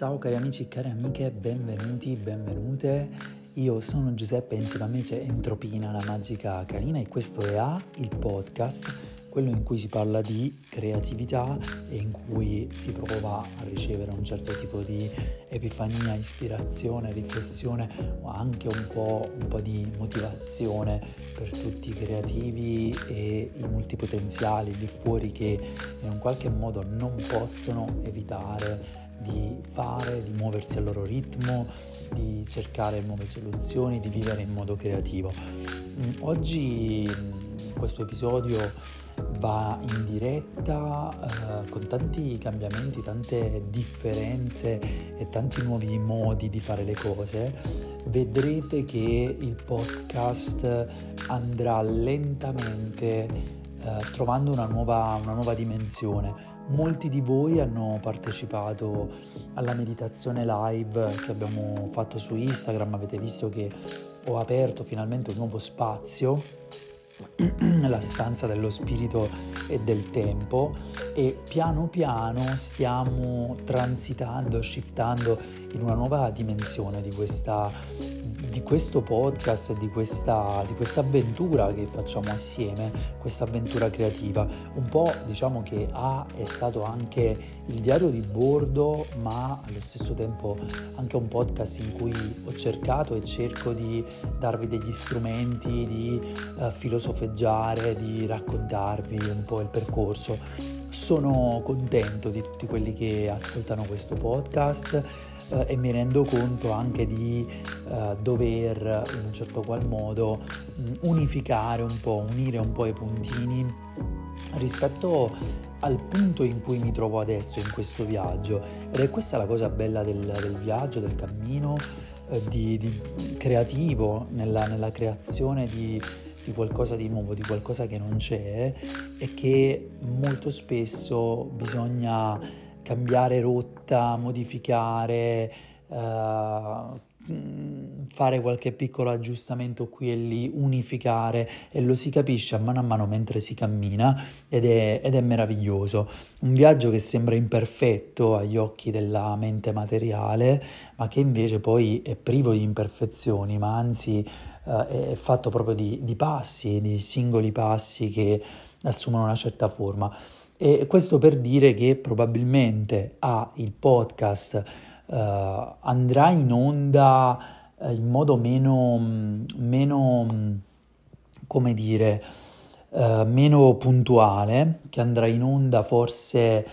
Ciao cari amici e cari amiche, benvenuti, benvenute. Io sono Giuseppe insieme a me c'è Entropina, la magica canina e questo è A, il podcast, quello in cui si parla di creatività e in cui si prova a ricevere un certo tipo di epifania, ispirazione, riflessione o anche un po', un po di motivazione per tutti i creativi e i multipotenziali lì fuori che in un qualche modo non possono evitare di fare, di muoversi al loro ritmo, di cercare nuove soluzioni, di vivere in modo creativo. Mm, oggi mm, questo episodio va in diretta eh, con tanti cambiamenti, tante differenze e tanti nuovi modi di fare le cose. Vedrete che il podcast andrà lentamente eh, trovando una nuova, una nuova dimensione. Molti di voi hanno partecipato alla meditazione live che abbiamo fatto su Instagram, avete visto che ho aperto finalmente un nuovo spazio, la stanza dello spirito e del tempo e piano piano stiamo transitando, shiftando in una nuova dimensione di questa di questo podcast e di questa, di questa avventura che facciamo assieme, questa avventura creativa. Un po' diciamo che A è stato anche il diario di bordo, ma allo stesso tempo anche un podcast in cui ho cercato e cerco di darvi degli strumenti, di uh, filosofeggiare, di raccontarvi un po' il percorso. Sono contento di tutti quelli che ascoltano questo podcast eh, e mi rendo conto anche di eh, dover in un certo qual modo mh, unificare un po', unire un po' i puntini rispetto al punto in cui mi trovo adesso in questo viaggio ed è questa la cosa bella del, del viaggio, del cammino eh, di, di creativo nella, nella creazione di, di qualcosa di nuovo, di qualcosa che non c'è e che molto spesso bisogna cambiare rotta, modificare, uh, fare qualche piccolo aggiustamento qui e lì, unificare e lo si capisce a mano a mano mentre si cammina ed è, ed è meraviglioso. Un viaggio che sembra imperfetto agli occhi della mente materiale, ma che invece poi è privo di imperfezioni, ma anzi uh, è fatto proprio di, di passi, di singoli passi che assumono una certa forma. E questo per dire che probabilmente ah, il podcast uh, andrà in onda uh, in modo meno, meno come dire, uh, meno puntuale, che andrà in onda forse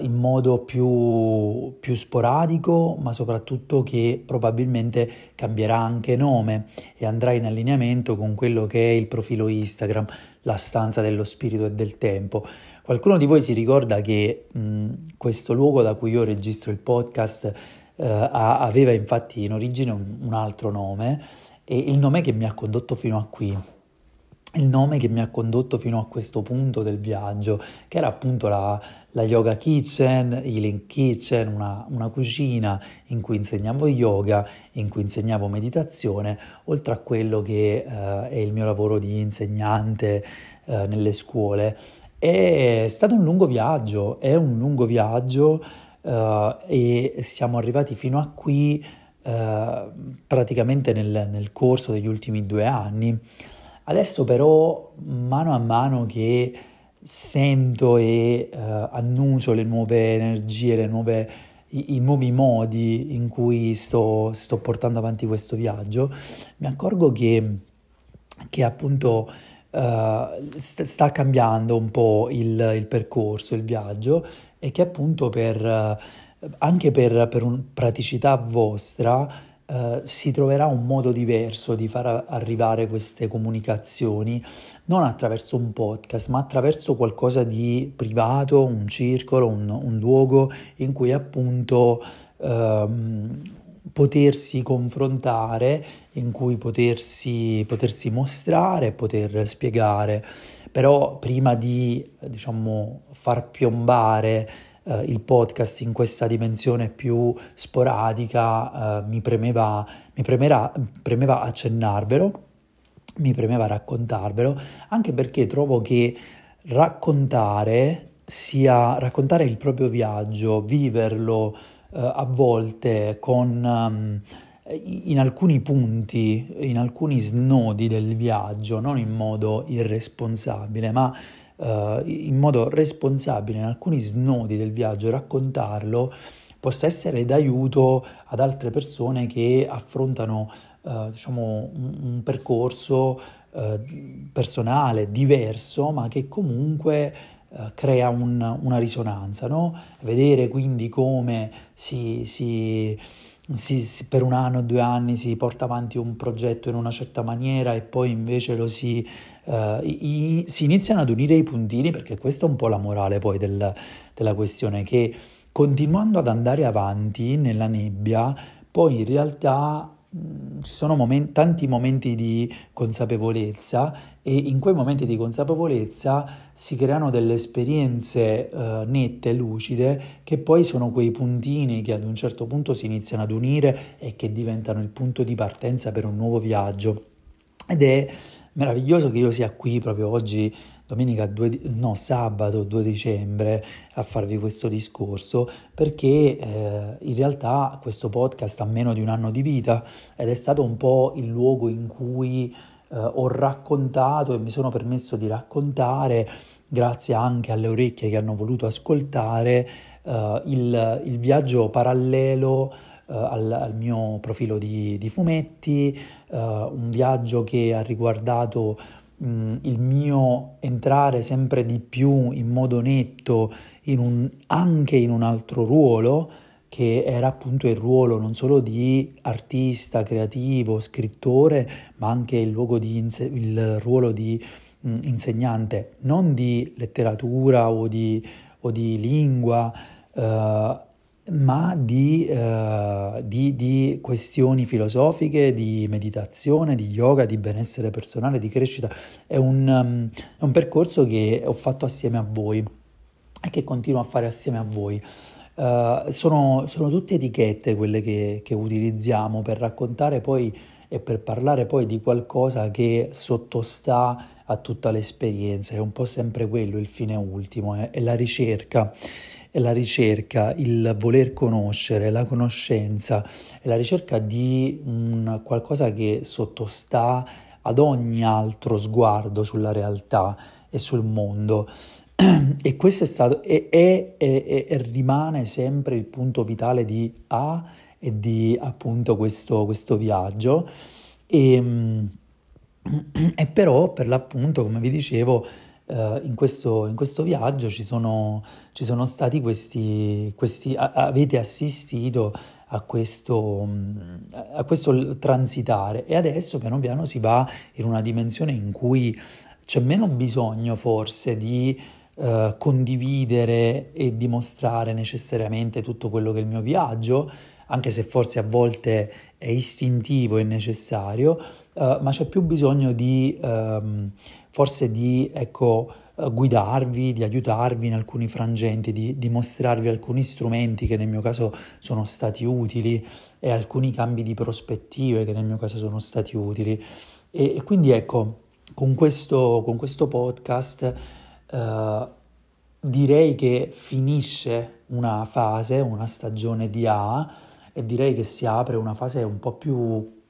in modo più, più sporadico, ma soprattutto che probabilmente cambierà anche nome e andrà in allineamento con quello che è il profilo Instagram, la stanza dello spirito e del tempo. Qualcuno di voi si ricorda che mh, questo luogo da cui io registro il podcast eh, aveva infatti in origine un, un altro nome e il nome che mi ha condotto fino a qui, il nome che mi ha condotto fino a questo punto del viaggio, che era appunto la, la Yoga Kitchen, Healing Kitchen, una, una, cucina in cui insegnavo yoga, in cui insegnavo meditazione, oltre a quello che uh, è il mio lavoro di insegnante uh, nelle scuole. È stato un lungo viaggio, è un lungo viaggio uh, e siamo arrivati fino a qui uh, praticamente nel, nel, corso degli ultimi due anni. Adesso però, mano a mano che sento e uh, annuncio le nuove energie, le nuove, i, i, nuovi modi in cui sto, sto portando avanti questo viaggio, mi accorgo che, che appunto uh, st- sta cambiando un po' il, il, percorso, il viaggio e che appunto per, uh, anche per, per praticità vostra Uh, si troverà un modo diverso di far arrivare queste comunicazioni, non attraverso un podcast, ma attraverso qualcosa di privato, un circolo, un, un luogo in cui appunto uh, potersi confrontare, in cui potersi, potersi mostrare, poter spiegare. Però prima di diciamo, far piombare eh, il podcast in questa dimensione più sporadica, eh, mi, premeva, mi premera, premeva accennarvelo, mi premeva raccontarvelo, anche perché trovo che raccontare sia raccontare il proprio viaggio, viverlo, a volte con... Um, in alcuni punti, in alcuni snodi del viaggio, non in modo irresponsabile, ma uh, in modo responsabile in alcuni snodi del viaggio, raccontarlo possa essere d'aiuto ad altre persone che affrontano uh, diciamo, un, un percorso uh, personale diverso, ma che comunque crea un, una risonanza, no? Vedere quindi come si, si si, si, per un anno o due anni si porta avanti un progetto in una certa maniera e poi invece lo si, uh, i, si iniziano ad unire i puntini perché questa è un po' la morale poi del, della questione che continuando ad andare avanti nella nebbia poi in realtà ci sono momenti, tanti momenti di consapevolezza e in quei momenti di consapevolezza si creano delle esperienze uh, nette, lucide, che poi sono quei puntini che ad un certo punto si iniziano ad unire e che diventano il punto di partenza per un nuovo viaggio. Ed è meraviglioso che io sia qui proprio oggi domenica 2, no, sabato 2 dicembre a farvi questo discorso perché eh, in realtà questo podcast ha meno di un anno di vita ed è stato un po' il luogo in cui eh, ho raccontato e mi sono permesso di raccontare grazie anche alle orecchie che hanno voluto ascoltare eh, il, il, viaggio parallelo al, al, mio profilo di, di fumetti, eh, un viaggio che ha riguardato il mio entrare sempre di più in modo netto in un, anche in un altro ruolo, che era appunto il ruolo non solo di artista, creativo, scrittore, ma anche il, di, il ruolo di mh, insegnante, non di letteratura o di, o di lingua, eh, ma di, uh, di, di, questioni filosofiche, di meditazione, di yoga, di benessere personale, di crescita. È un, um, è un percorso che ho fatto assieme a voi e che continuo a fare assieme a voi. Uh, sono, sono, tutte etichette quelle che, che, utilizziamo per raccontare poi e per parlare poi di qualcosa che sottostà a tutta l'esperienza, è un po' sempre quello il fine ultimo, è, è la ricerca è la ricerca, il voler conoscere, la conoscenza, è la ricerca di un qualcosa che sottostà ad ogni altro sguardo sulla realtà e sul mondo. E questo è stato e, è, è, e rimane sempre il punto vitale di A e di appunto questo, questo viaggio. E, ehm, e però per l'appunto, come vi dicevo, Uh, in, questo, in, questo, viaggio ci sono, ci sono stati questi, questi a, avete assistito a questo, a questo transitare. E adesso piano piano si va in una dimensione in cui c'è meno bisogno forse di uh, condividere e dimostrare necessariamente tutto quello che è il mio viaggio, anche se forse a volte è istintivo e necessario, uh, ma c'è più bisogno di... Um, forse di ecco, eh, guidarvi, di aiutarvi in alcuni frangenti, di, di mostrarvi alcuni strumenti che nel mio caso sono stati utili e alcuni cambi di prospettive che nel mio caso sono stati utili. E, e quindi ecco, con questo, con questo podcast eh, direi che finisce una fase, una stagione di A e direi che si apre una fase un po' più,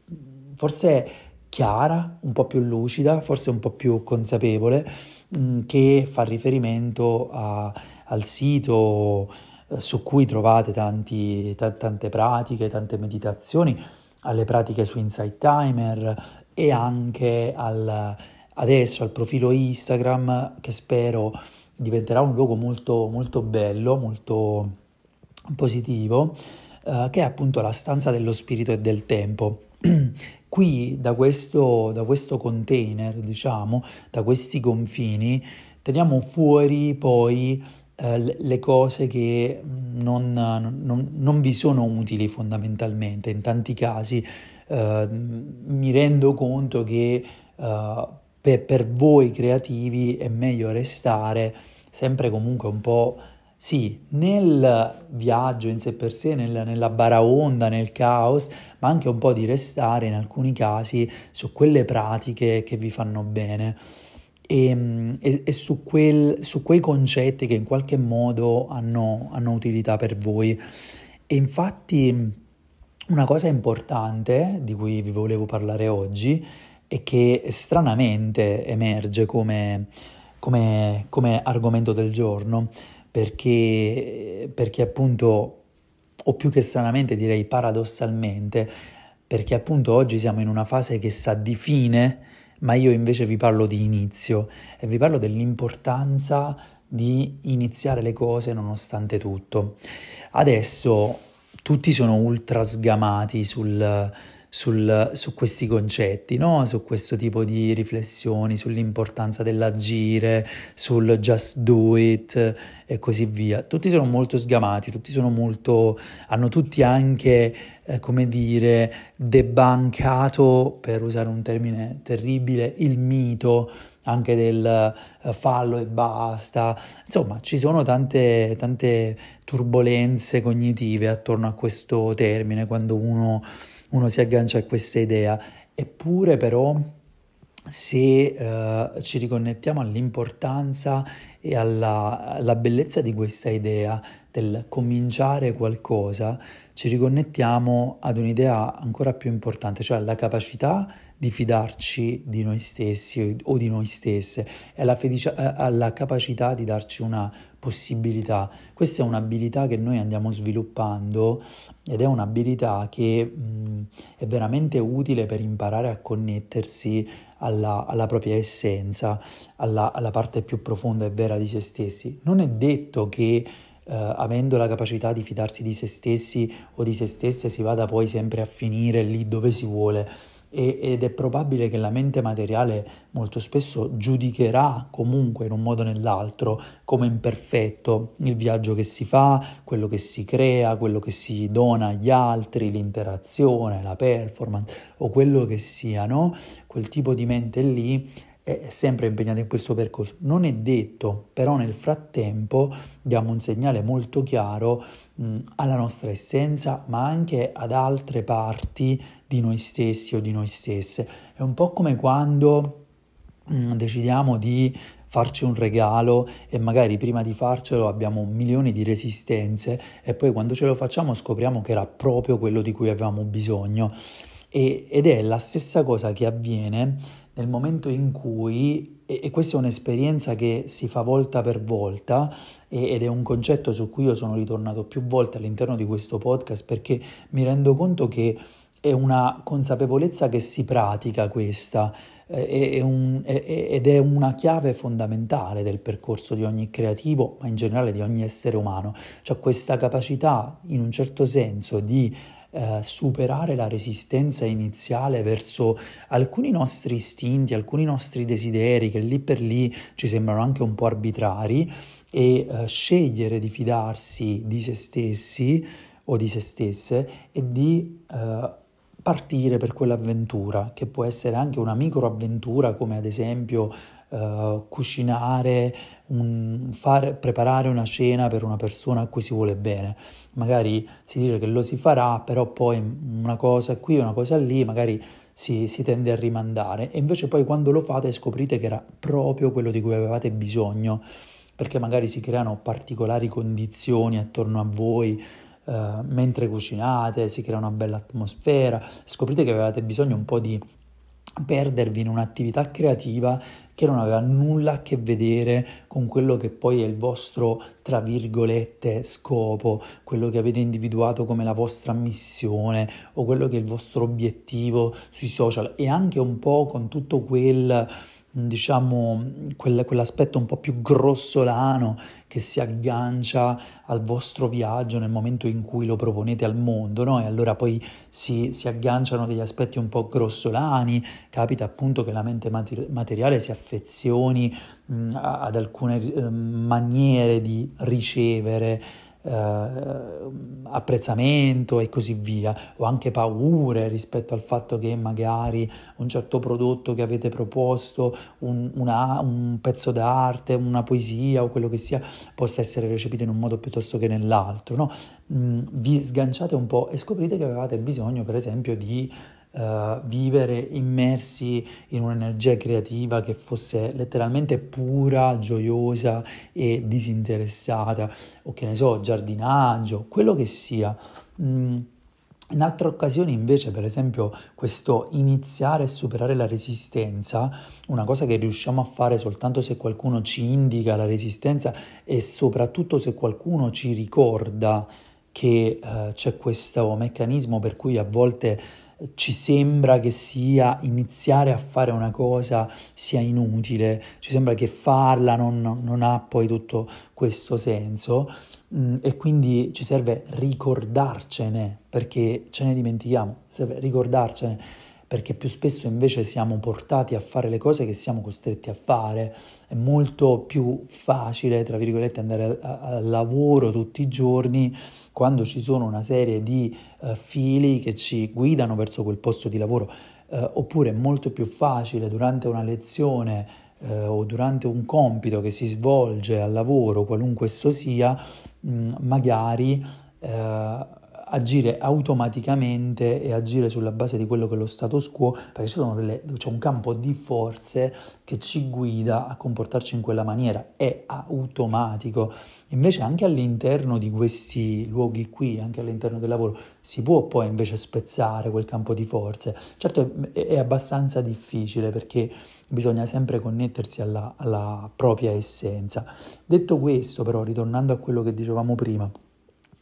forse chiara, un po' più lucida, forse un po' più consapevole, mm, che fa riferimento a, al sito eh, su cui trovate tanti, t- tante pratiche, tante meditazioni, alle pratiche su Insight Timer e anche al, adesso al profilo Instagram che spero diventerà un luogo molto, molto bello, molto positivo, eh, che è appunto la stanza dello spirito e del tempo. Qui da questo, da questo container, diciamo, da questi confini, teniamo fuori poi eh, le cose che non, non, non, vi sono utili fondamentalmente. In tanti casi eh, mi rendo conto che eh, per, per voi creativi è meglio restare sempre comunque un po' Sì, nel viaggio in sé per sé, nel, nella baraonda, nel caos, ma anche un po' di restare in alcuni casi su quelle pratiche che vi fanno bene e, e, e su, quel, su, quei concetti che in qualche modo hanno, hanno utilità per voi. E infatti una cosa importante di cui vi volevo parlare oggi è che stranamente emerge come, come, come argomento del giorno perché, perché appunto, o più che stranamente direi paradossalmente, perché appunto oggi siamo in una fase che sa di fine, ma io invece vi parlo di inizio e vi parlo dell'importanza di iniziare le cose nonostante tutto. Adesso tutti sono ultra sgamati sul, sul, su questi concetti, no? su questo tipo di riflessioni, sull'importanza dell'agire, sul just do it e così via. Tutti sono molto sgamati, tutti sono molto, hanno tutti anche, eh, come dire, debancato, per usare un termine terribile, il mito anche del uh, fallo e basta. Insomma, ci sono tante, tante turbulenze cognitive attorno a questo termine quando uno, uno si aggancia a questa idea. Eppure però se uh, ci riconnettiamo all'importanza e alla, alla, bellezza di questa idea del cominciare qualcosa, ci riconnettiamo ad un'idea ancora più importante, cioè alla capacità di fidarci di noi stessi o di noi stesse e alla, felice, alla capacità di darci una possibilità. Questa è un'abilità che noi andiamo sviluppando ed è un'abilità che mh, è veramente utile per imparare a connettersi alla, alla propria essenza, alla, alla, parte più profonda e vera di se stessi. Non è detto che Uh, avendo la capacità di fidarsi di se stessi o di se stesse si vada poi sempre a finire lì dove si vuole ed è probabile che la mente materiale molto spesso giudicherà comunque in un modo o nell'altro come imperfetto il viaggio che si fa, quello che si crea, quello che si dona agli altri, l'interazione, la performance o quello che sia, no? Quel tipo di mente lì è sempre impegnata in questo percorso. Non è detto, però nel frattempo diamo un segnale molto chiaro mh, alla nostra essenza, ma anche ad altre parti di noi stessi o di noi stesse. È un po' come quando mh, decidiamo di farci un regalo e magari prima di farcelo abbiamo milioni di resistenze e poi quando ce lo facciamo scopriamo che era proprio quello di cui avevamo bisogno. E, ed è la stessa cosa che avviene nel momento in cui, e, questa è un'esperienza che si fa volta per volta, ed è un concetto su cui io sono ritornato più volte all'interno di questo podcast perché mi rendo conto che è una consapevolezza che si pratica questa ed è una chiave fondamentale del percorso di ogni creativo, ma in generale di ogni essere umano, cioè questa capacità in un certo senso di eh, superare la resistenza iniziale verso alcuni nostri istinti, alcuni nostri desideri che lì per lì ci sembrano anche un po' arbitrari e eh, scegliere di fidarsi di se stessi o di se stesse e di eh, partire per quell'avventura che può essere anche una microavventura come ad esempio uh, cucinare, un, fare, preparare una cena per una persona a cui si vuole bene. Magari si dice che lo si farà, però poi una cosa qui, una cosa lì, magari si, si tende a rimandare. E invece poi quando lo fate scoprite che era proprio quello di cui avevate bisogno, perché magari si creano particolari condizioni attorno a voi, Uh, mentre cucinate, si crea una bella atmosfera, scoprite che avevate bisogno un po' di perdervi in un'attività creativa che non aveva nulla a che vedere con quello che poi è il vostro, tra virgolette, scopo, quello che avete individuato come la vostra missione o quello che è il vostro obiettivo sui social. E anche un po' con tutto quel diciamo, quel, quell'aspetto un po' più grossolano che si aggancia al vostro viaggio nel momento in cui lo proponete al mondo, no? E allora poi si, si agganciano degli aspetti un po' grossolani, capita appunto che la mente materiale si affezioni mh, ad alcune eh, maniere di ricevere apprezzamento e così via, o anche paure rispetto al fatto che magari un certo prodotto che avete proposto, un, una, un pezzo d'arte, una poesia o quello che sia, possa essere recepito in un modo piuttosto che nell'altro. No? Mm, vi sganciate un po' e scoprite che avevate bisogno, per esempio, di uh, vivere immersi in un'energia creativa che fosse letteralmente pura, gioiosa e disinteressata, o che ne so, giardinaggio, quello che sia. Mm. In altre occasioni invece, per esempio, questo iniziare a superare la resistenza, una cosa che riusciamo a fare soltanto se qualcuno ci indica la resistenza e soprattutto se qualcuno ci ricorda che uh, c'è questo meccanismo per cui a volte ci sembra che sia iniziare a fare una cosa sia inutile, ci sembra che farla non, non ha poi tutto questo senso mm, e quindi ci serve ricordarcene perché ce ne dimentichiamo, serve ricordarcene perché più spesso invece siamo portati a fare le cose che siamo costretti a fare. È molto più facile, tra virgolette, andare al lavoro tutti i giorni quando ci sono una serie di uh, fili che ci guidano verso quel posto di lavoro, uh, oppure è molto più facile durante una lezione uh, o durante un compito che si svolge al lavoro, qualunque esso sia, mh, magari agire automaticamente e agire sulla base di quello che è lo status quo, perché delle, c'è un campo di forze che ci guida a comportarci in quella maniera, è automatico. Invece anche all'interno di questi luoghi qui, anche all'interno del lavoro, si può poi invece spezzare quel campo di forze. Certo è, è abbastanza difficile perché bisogna sempre connettersi alla, alla propria essenza. Detto questo però, ritornando a quello che dicevamo prima,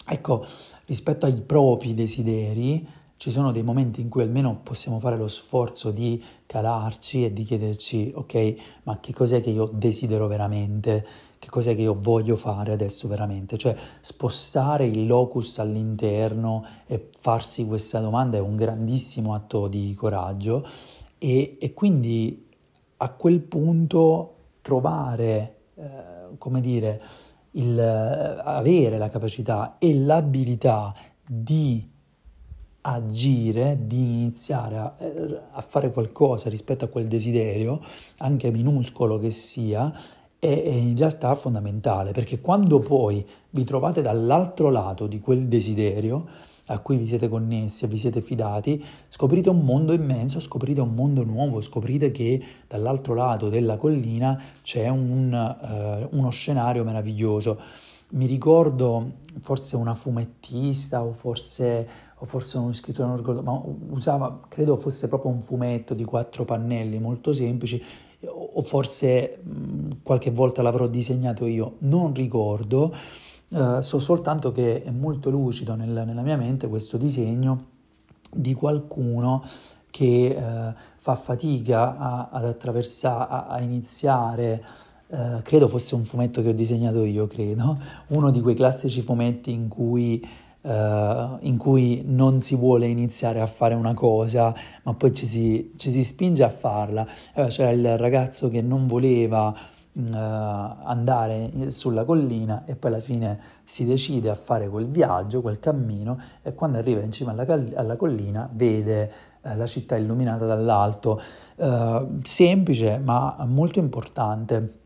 ecco, rispetto ai propri desideri, ci sono dei momenti in cui almeno possiamo fare lo sforzo di calarci e di chiederci, ok, ma che cos'è che io desidero veramente? Che cos'è che io voglio fare adesso veramente? Cioè spostare il locus all'interno e farsi questa domanda è un grandissimo atto di coraggio e, e quindi a quel punto trovare, eh, come dire, il, avere la capacità e l'abilità di agire, di iniziare a, a, fare qualcosa rispetto a quel desiderio, anche minuscolo che sia, è, è in realtà fondamentale, perché quando poi vi trovate dall'altro lato di quel desiderio, a cui vi siete connessi e vi siete fidati, scoprite un mondo immenso, scoprite un mondo nuovo, scoprite che dall'altro lato della collina c'è un, uh, uno scenario meraviglioso. Mi ricordo forse una fumettista o forse, o forse uno scrittore, non ricordo, ma usava, credo fosse proprio un fumetto di quattro pannelli molto semplici, o forse mh, qualche volta l'avrò disegnato io, non ricordo Uh, so soltanto che è molto lucido nel, nella mia mente questo disegno di qualcuno che uh, fa fatica a, ad attraversare, a, a iniziare, uh, credo fosse un fumetto che ho disegnato io, credo, uno di quei classici fumetti in cui, in cui non si vuole iniziare a fare una cosa, ma poi ci si, ci si spinge a farla. c'era il ragazzo che non voleva uh, andare sulla collina e poi alla fine si decide a fare quel viaggio, quel cammino e quando arriva in cima alla, cal- alla collina vede uh, la città illuminata dall'alto. Uh, semplice ma molto importante,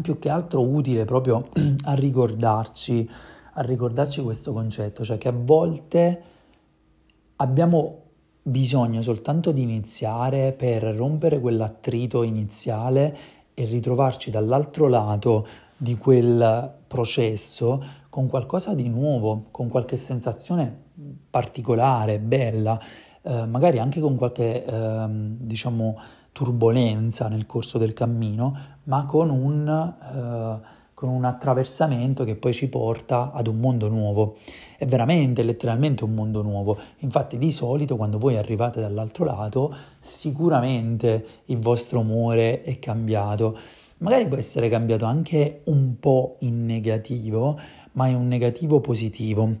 più che altro utile proprio a ricordarci, a ricordarci questo concetto, cioè che a volte abbiamo bisogno soltanto di iniziare per rompere quell'attrito iniziale e ritrovarci dall'altro lato di quel processo con qualcosa di nuovo, con qualche sensazione particolare, bella, eh, magari anche con qualche, eh, diciamo, turbolenza nel corso del cammino, ma con un, eh, con un attraversamento che poi ci porta ad un mondo nuovo. È veramente, letteralmente un mondo nuovo. Infatti di solito quando voi arrivate dall'altro lato, sicuramente il vostro umore è cambiato. Magari può essere cambiato anche un po' in negativo, ma è un negativo positivo.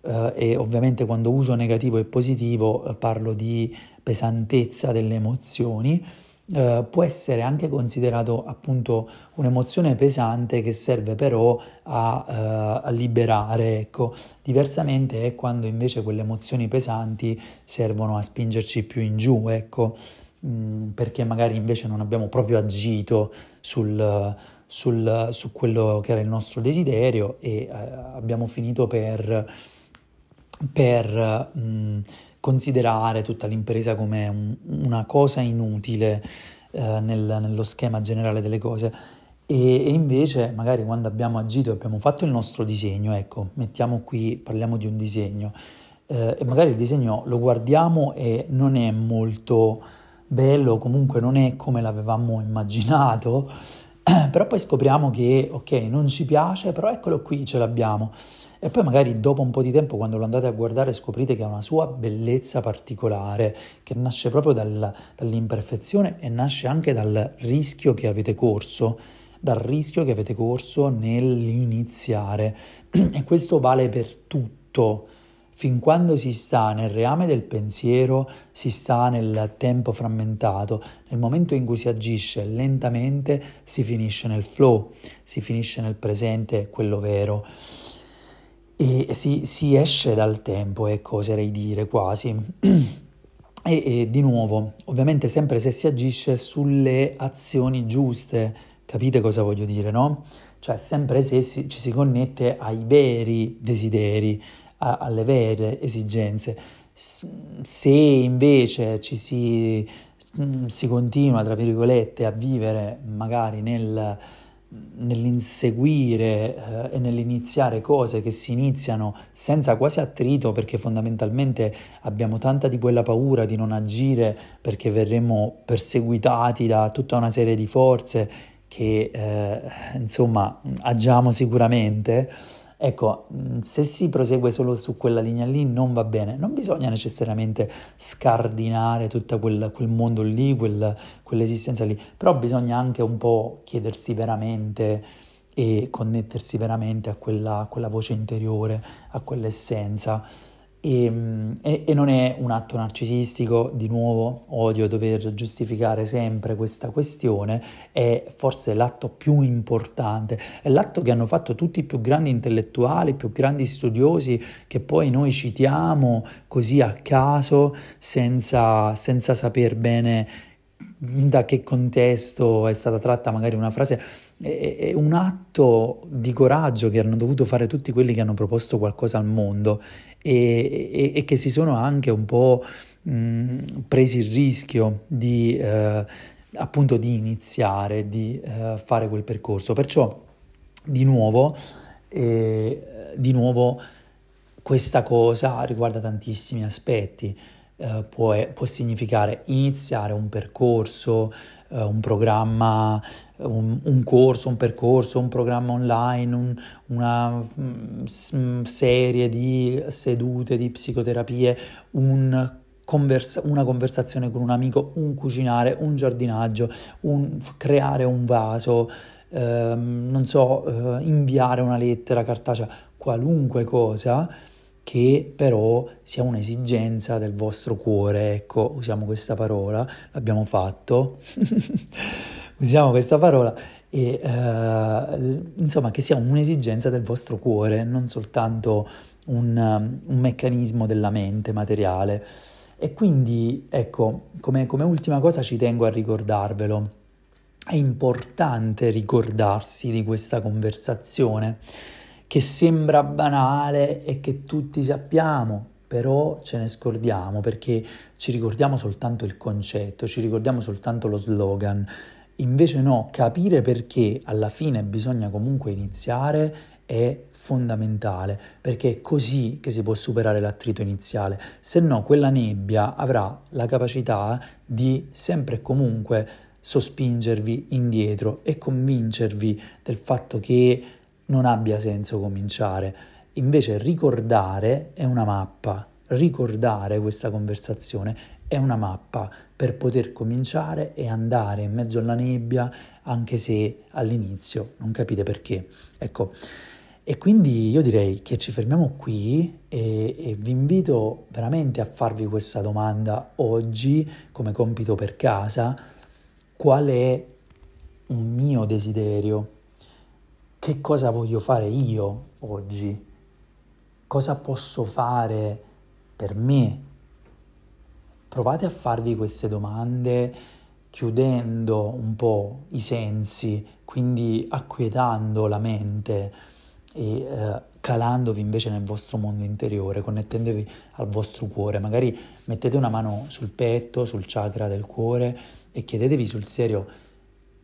Uh, e ovviamente quando uso negativo e positivo uh, parlo di pesantezza delle emozioni, eh, può essere anche considerato appunto un'emozione pesante che serve però a, uh, a liberare, ecco. Diversamente è quando invece quelle emozioni pesanti servono a spingerci più in giù, ecco, mm, perché magari invece non abbiamo proprio agito sul, sul, su quello che era il nostro desiderio e uh, abbiamo finito per, per mh, mm, considerare tutta l'impresa come un, una cosa inutile eh, nel, nello schema generale delle cose. E, e, invece, magari quando abbiamo agito e abbiamo fatto il nostro disegno, ecco, mettiamo qui, parliamo di un disegno, eh, e magari il disegno lo guardiamo e non è molto bello, comunque non è come l'avevamo immaginato, però poi scopriamo che, ok, non ci piace, però eccolo qui, ce l'abbiamo. E poi magari dopo un po' di tempo, quando lo andate a guardare, scoprite che ha una sua bellezza particolare, che nasce proprio dal, dall'imperfezione e nasce anche dal rischio che avete corso, dal rischio che avete corso nell'iniziare. E questo vale per tutto. Fin quando si sta nel reame del pensiero, si sta nel tempo frammentato, nel momento in cui si agisce lentamente, si finisce nel flow, si finisce nel presente, quello vero e si, si esce dal tempo, ecco, oserei dire quasi. E, e, di nuovo, ovviamente sempre se si agisce sulle azioni giuste, capite cosa voglio dire, no? Cioè sempre se si, ci si connette ai veri desideri, a, alle vere esigenze. Se invece ci si, si continua, tra virgolette, a vivere magari nel nell'inseguire eh, e nell'iniziare cose che si iniziano senza quasi attrito perché fondamentalmente abbiamo tanta di quella paura di non agire perché verremo perseguitati da tutta una serie di forze che eh, insomma agiamo sicuramente Ecco, mm, se si prosegue solo su quella linea lì non va bene, non bisogna necessariamente scardinare tutto quel, quel mondo lì, quel, quell'esistenza lì, però bisogna anche un po' chiedersi veramente e connettersi veramente a quella, quella voce interiore, a quell'essenza e, ehm, e, e, non è un atto narcisistico, di nuovo odio dover giustificare sempre questa questione, è forse l'atto più importante, è l'atto che hanno fatto tutti i più grandi intellettuali, i più grandi studiosi, che poi noi citiamo così a caso, senza, senza saper bene da che contesto è stata tratta magari una frase, è, è, un atto di coraggio che hanno dovuto fare tutti quelli che hanno proposto qualcosa al mondo e, e, e che si sono anche un po' mh, presi il rischio di eh, appunto di iniziare, di eh, fare quel percorso. Perciò di nuovo, eh, di nuovo questa cosa riguarda tantissimi aspetti. Uh, può, può, significare iniziare un percorso, uh, un programma un, un, corso, un percorso, un programma online, un, una um, serie di sedute di psicoterapie, un una conversazione con un amico, un cucinare, un giardinaggio, un creare un vaso, ehm, non so, eh, inviare una lettera cartacea, qualunque cosa che però sia un'esigenza del vostro cuore, ecco, usiamo questa parola, l'abbiamo fatto. usiamo questa parola, e eh, insomma che sia un'esigenza del vostro cuore, non soltanto un, un meccanismo della mente materiale. E quindi, ecco, come, come ultima cosa ci tengo a ricordarvelo. È importante ricordarsi di questa conversazione che sembra banale e che tutti sappiamo, però ce ne scordiamo perché ci ricordiamo soltanto il concetto, ci ricordiamo soltanto lo slogan, Invece no, capire perché alla fine bisogna comunque iniziare è fondamentale, perché è così che si può superare l'attrito iniziale, se no quella nebbia avrà la capacità di sempre e comunque sospingervi indietro e convincervi del fatto che non abbia senso cominciare. Invece ricordare è una mappa, ricordare questa conversazione è una mappa per poter cominciare e andare in mezzo alla nebbia, anche se all'inizio non capite perché. Ecco, e quindi io direi che ci fermiamo qui e, e, vi invito veramente a farvi questa domanda oggi come compito per casa. Qual è un mio desiderio? Che cosa voglio fare io oggi? Cosa posso fare per me provate a farvi queste domande chiudendo un po' i sensi, quindi acquietando la mente e eh, calandovi invece nel vostro mondo interiore, connettendovi al vostro cuore. Magari mettete una mano sul petto, sul chakra del cuore e chiedetevi sul serio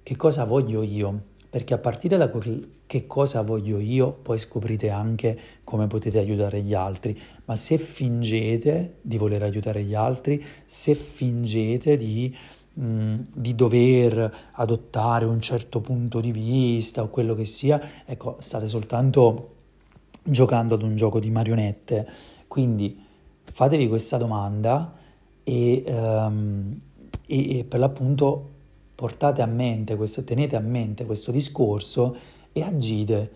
che cosa voglio io, perché a partire da quel che cosa voglio io poi scoprite anche come potete aiutare gli altri, ma se fingete di voler aiutare gli altri, se fingete di, mh, mm, di dover adottare un certo punto di vista o quello che sia, ecco, state soltanto giocando ad un gioco di marionette. Quindi fatevi questa domanda e, um, e, e per l'appunto portate a mente questo, tenete a mente questo discorso e agite.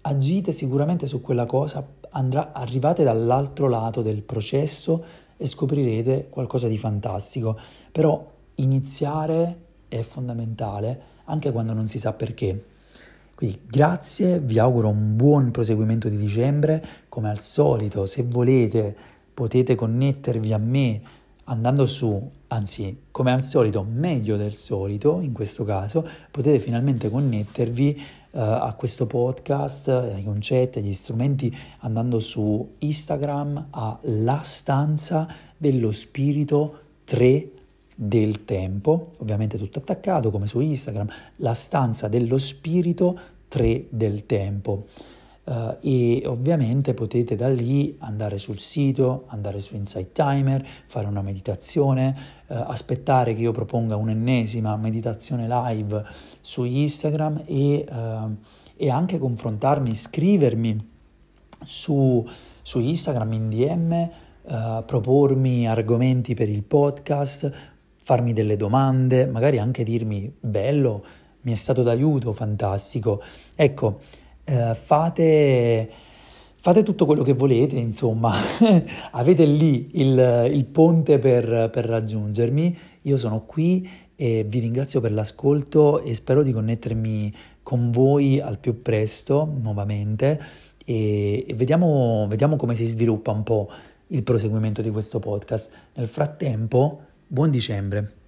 Agite sicuramente su quella cosa, andrà, arrivate dall'altro lato del processo e scoprirete qualcosa di fantastico. Però iniziare è fondamentale anche quando non si sa perché. Quindi grazie, vi auguro un buon proseguimento di dicembre. Come al solito, se volete potete connettervi a me andando su, anzi come al solito, meglio del solito in questo caso, potete finalmente connettervi uh, a questo podcast, ai concetti, agli strumenti andando su Instagram a La stanza dello spirito 3 del tempo, ovviamente tutto attaccato come su Instagram, La stanza dello spirito 3 del tempo. Uh, e ovviamente potete da lì andare sul sito, andare su Insight Timer, fare una meditazione, uh, aspettare che io proponga un'ennesima meditazione live su Instagram e, uh, e anche confrontarmi, scrivermi su, su Instagram in DM, propormi argomenti per il podcast, farmi delle domande, magari anche dirmi bello, mi è stato d'aiuto, fantastico. Ecco, eh, fate, fate, tutto quello che volete, insomma, avete lì il, il ponte per, per raggiungermi, io sono qui e vi ringrazio per l'ascolto e spero di connettermi con voi al più presto nuovamente e, vediamo, vediamo come si sviluppa un po' il proseguimento di questo podcast. Nel frattempo, buon dicembre!